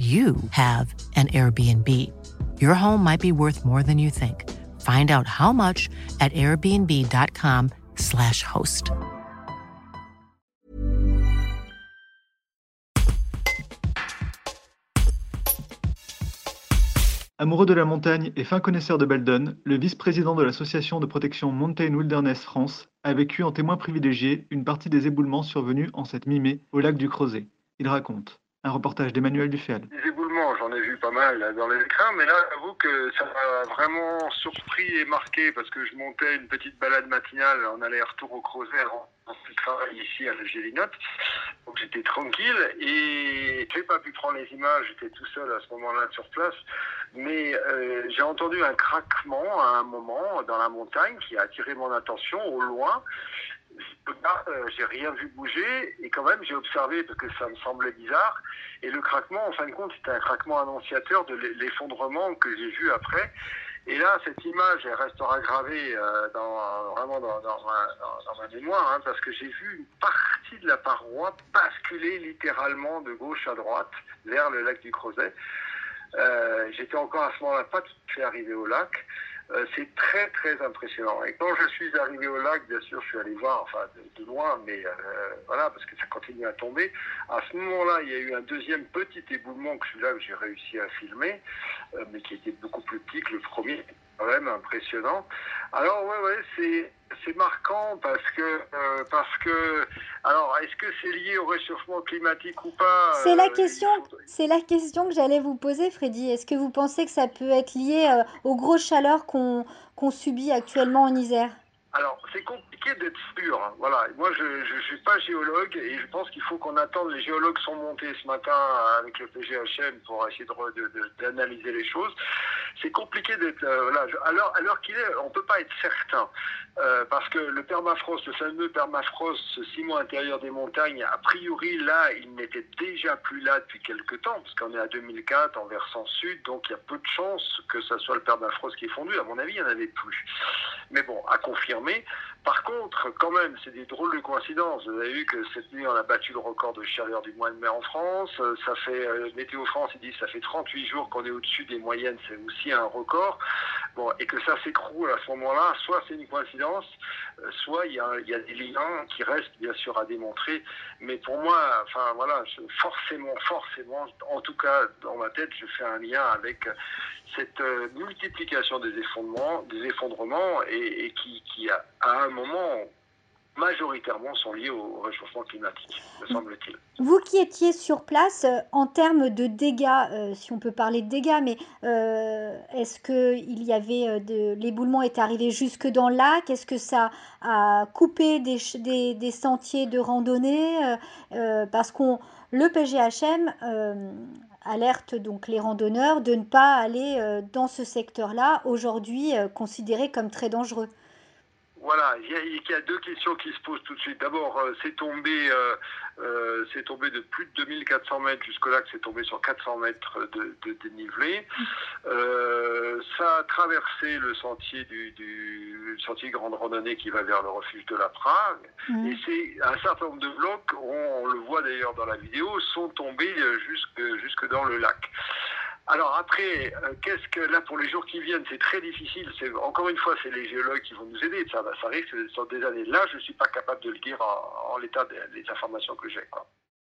you have an Airbnb. Your home might be worth more than you think. Find out how much at airbnb.com/slash host. Amoureux de la montagne et fin connaisseur de Beldon, le vice-président de l'association de protection Mountain Wilderness France a vécu en témoin privilégié une partie des éboulements survenus en cette mi-mai au lac du Crozet. Il raconte. Un reportage d'Emmanuel Dufel. Les éboulements, j'en ai vu pas mal dans les écrans, mais là, j'avoue que ça m'a vraiment surpris et marqué parce que je montais une petite balade matinale en aller-retour au Crozet en travail ici à la Gélinote. Donc j'étais tranquille et j'ai pas pu prendre les images, j'étais tout seul à ce moment-là sur place, mais euh, j'ai entendu un craquement à un moment dans la montagne qui a attiré mon attention au loin. Euh, j'ai rien vu bouger et quand même j'ai observé parce que ça me semblait bizarre. Et le craquement, en fin de compte, c'était un craquement annonciateur de l'effondrement que j'ai vu après. Et là, cette image, elle restera gravée euh, dans, vraiment dans, dans, ma, dans, ma, mémoire, hein, parce que j'ai vu une partie de la paroi basculer littéralement de gauche à droite vers le lac du Crozet. Euh, J'étais encore à ce moment-là pas tout à fait arrivé au lac. Euh, c'est très très impressionnant. Et quand je suis arrivé au lac, bien sûr, je suis allé voir, enfin de, loin, mais euh, voilà, parce que ça continue à tomber. À ce moment-là, il y a eu un deuxième petit éboulement que celui-là que j'ai réussi à filmer, euh, mais qui était beaucoup plus petit que le premier, quand même impressionnant. Alors ouais, ouais, c'est c'est marquant parce que euh, parce que alors est-ce que c'est lié au réchauffement climatique ou pas C'est la question c'est la question que j'allais vous poser Freddy. Est-ce que vous pensez que ça peut être lié euh, aux grosses chaleurs qu'on qu'on subit actuellement en Isère? Alors, c'est compliqué d'être sûr. Hein. Voilà. Moi, je ne suis pas géologue et je pense qu'il faut qu'on attende. Les géologues sont montés ce matin avec le PGHM pour essayer d'analyser de, de, les choses. C'est compliqué d'être euh, là. Alors, alors qu'il est, on peut pas être certain euh, parce que le permafrost, le fameux permafrost, ce ciment intérieur des montagnes, a priori là, il n'était déjà plus là depuis quelques temps, parce qu'on est à 2004 en versant sud, donc il y a peu de chances que ça soit le permafrost qui est fondu. À mon avis, il n'y en avait plus. Mais bon, à confirmer. Par contre, quand même, c'est des drôles de coïncidences. Vous avez vu que cette nuit, on a battu le record de chaleur du mois de mai en France. Euh, ça fait, euh, Météo France, il dit, ça fait 38 jours qu'on est au-dessus des moyennes, c'est aussi un record. Bon, et que ça s'écroule à ce moment-là, soit c'est une coïncidence, euh, soit il y, a, des liens qui restent bien sûr à démontrer. Mais pour moi, enfin voilà, forcément, forcément, en tout cas dans ma tête, je fais un lien avec cette euh, multiplication des effondrements, des effondrements et, qui, à un moment majoritairement sont liés au réchauffement climatique, me semble-t-il. Vous qui étiez sur place, euh, en termes de dégâts, euh, si on peut parler de dégâts, mais euh, est-ce que il y avait de l'éboulement est arrivé jusque dans le lac? Est-ce que ça a coupé des, des, des sentiers de randonnée? Euh, Parce qu'on le PGHM alerte donc les randonneurs de ne pas aller dans ce secteur-là, aujourd'hui considéré comme très dangereux. Voilà, il y, a, il y, a, deux questions qui se posent tout de suite. D'abord, euh, c'est tombé, euh, euh, c'est tombé de plus de 2400 mètres jusque là, que c'est tombé sur 400 mètres de, de dénivelé. Euh, ça a traversé le sentier du, du, sentier grande randonnée qui va vers le refuge de la Prague. Mmh. Et c'est un certain nombre de blocs, on, on le voit d'ailleurs dans la vidéo, sont tombés jusque, jusque dans le lac. Alors après, euh, qu'est-ce que là pour les jours qui viennent, c'est très difficile. C'est encore une fois, c'est les géologues qui vont nous aider. Ça, ça risque sur des années. Là, je suis pas capable de le dire en, en l'état des, des informations que j'ai.